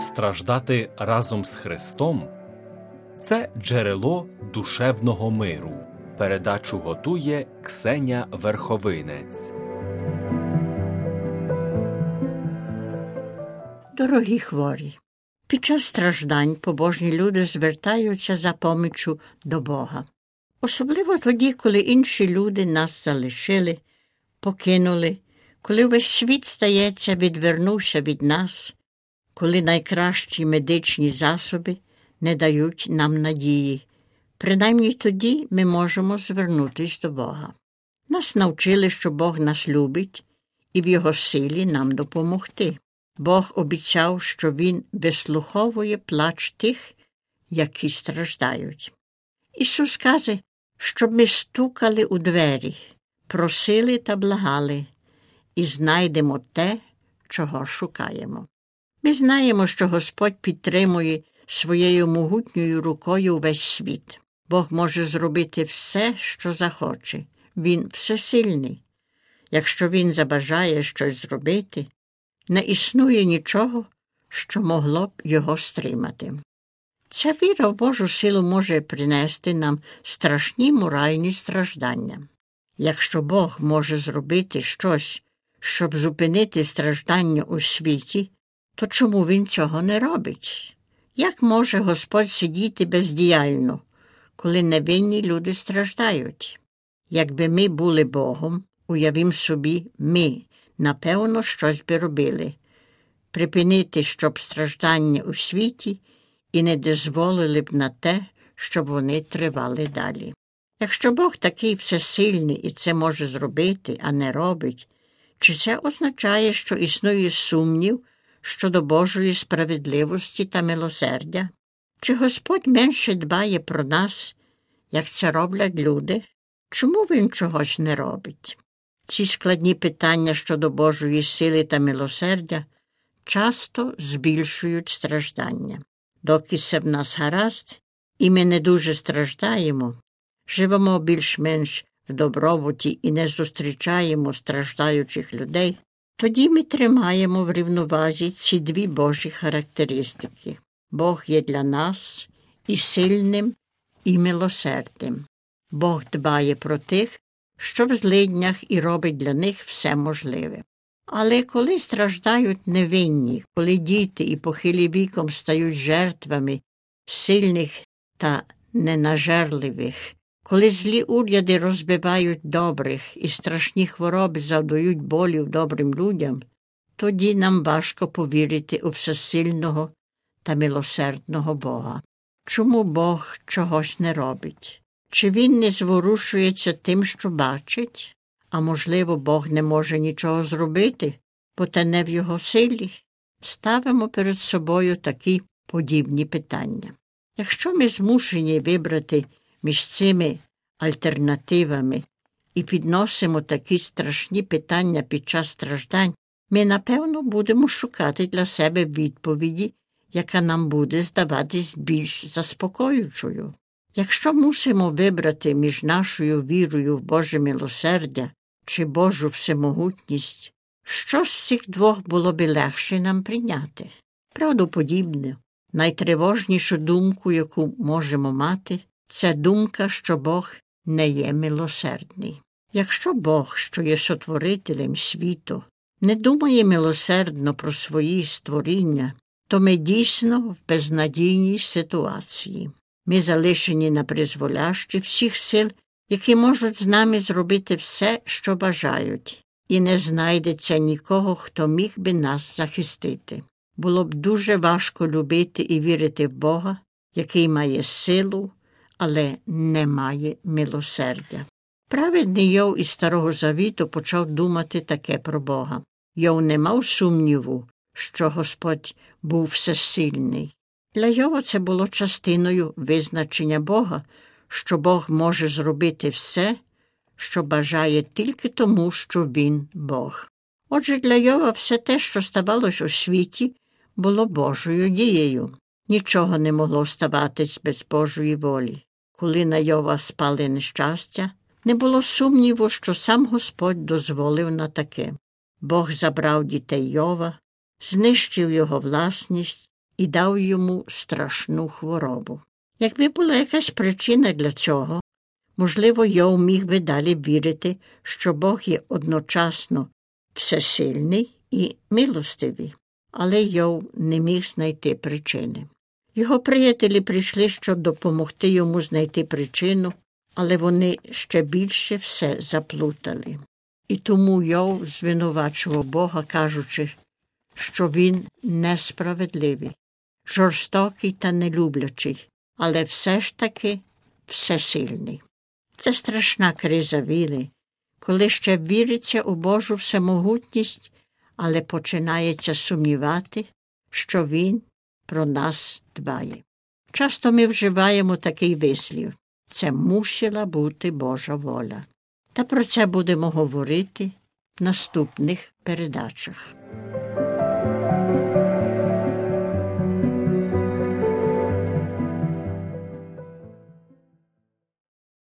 страждати разом з Христом це джерело душевного миру. Передачу готує Ксеня Верховинець. Дорогі хворі, під час страждань побожні люди звертаються за поміччю до Бога. Особливо тоді, коли інші люди нас залишили, покинули, коли весь світ стається, відвернувся від нас, коли найкращі медичні засоби не дають нам надії. Принаймні тоді ми можемо звернутися до Бога. Нас навчили, що Бог нас любить і в Його силі нам допомогти. Бог обіцяв, що Він вислуховує плач тих, які страждають. Ісус каже, щоб ми стукали у двері, просили та благали, і знайдемо те, чого шукаємо. Ми знаємо, що Господь підтримує своєю могутньою рукою весь світ. Бог може зробити все, що захоче. Він всесильний. Якщо він забажає щось зробити, не існує нічого, що могло б його стримати. Ця віра в Божу силу може принести нам страшні моральні страждання. Якщо Бог може зробити щось, щоб зупинити страждання у світі, то чому він цього не робить? Як може Господь сидіти бездіяльно, коли невинні люди страждають? Якби ми були Богом, уявім собі, ми, напевно, щось би робили припинити, щоб страждання у світі і не дозволили б на те, щоб вони тривали далі. Якщо Бог такий всесильний і це може зробити, а не робить, чи це означає, що існує сумнів щодо Божої справедливості та милосердя? Чи Господь менше дбає про нас, як це роблять люди? Чому він чогось не робить? Ці складні питання щодо Божої сили та милосердя часто збільшують страждання. Доки все в нас гаразд, і ми не дуже страждаємо, живемо більш-менш в добробуті і не зустрічаємо страждаючих людей, тоді ми тримаємо в рівновазі ці дві Божі характеристики. Бог є для нас і сильним, і милосердним. Бог дбає про тих, що в злиднях і робить для них все можливе. Але коли страждають невинні, коли діти і похилі віком стають жертвами сильних та ненажерливих, коли злі уряди розбивають добрих і страшні хвороби завдають болів добрим людям, тоді нам важко повірити у всесильного та милосердного Бога. Чому Бог чогось не робить? Чи він не зворушується тим, що бачить? А можливо, Бог не може нічого зробити, бо те не в його силі. Ставимо перед собою такі подібні питання. Якщо ми змушені вибрати між цими альтернативами і підносимо такі страшні питання під час страждань, ми напевно будемо шукати для себе відповіді, яка нам буде здаватись більш заспокоючою. Якщо мусимо вибрати між нашою вірою в Боже милосердя чи Божу всемогутність, що з цих двох було би легше нам прийняти? Правдоподібне, найтривожнішу думку, яку можемо мати, це думка, що Бог не є милосердний. Якщо Бог, що є сотворителем світу, не думає милосердно про свої створіння, то ми дійсно в безнадійній ситуації. Ми залишені на призволящі всіх сил, які можуть з нами зробити все, що бажають, і не знайдеться нікого, хто міг би нас захистити. Було б дуже важко любити і вірити в Бога, який має силу, але не має милосердя. Праведний Йов із Старого Завіту почав думати таке про Бога. Йов не мав сумніву, що Господь був всесильний. Для Йова це було частиною визначення Бога, що Бог може зробити все, що бажає тільки тому, що Він Бог. Отже, для Йова все те, що ставалось у світі, було Божою дією. Нічого не могло ставатись без Божої волі. Коли на Йова спали нещастя, не було сумніву, що сам Господь дозволив на таке. Бог забрав дітей Йова, знищив його власність і дав йому страшну хворобу. Якби була якась причина для цього, можливо, Йов міг би далі вірити, що Бог є одночасно всесильний і милостивий, але Йов не міг знайти причини. Його приятелі прийшли, щоб допомогти йому знайти причину, але вони ще більше все заплутали. І тому Йов звинувачував Бога, кажучи, що він несправедливий, жорстокий та нелюблячий, але все ж таки всесильний. Це страшна криза віри, коли ще віриться у Божу всемогутність, але починається сумнівати, що Він про нас дбає. Часто ми вживаємо такий вислів це мусила бути Божа воля. Та про це будемо говорити в наступних передачах.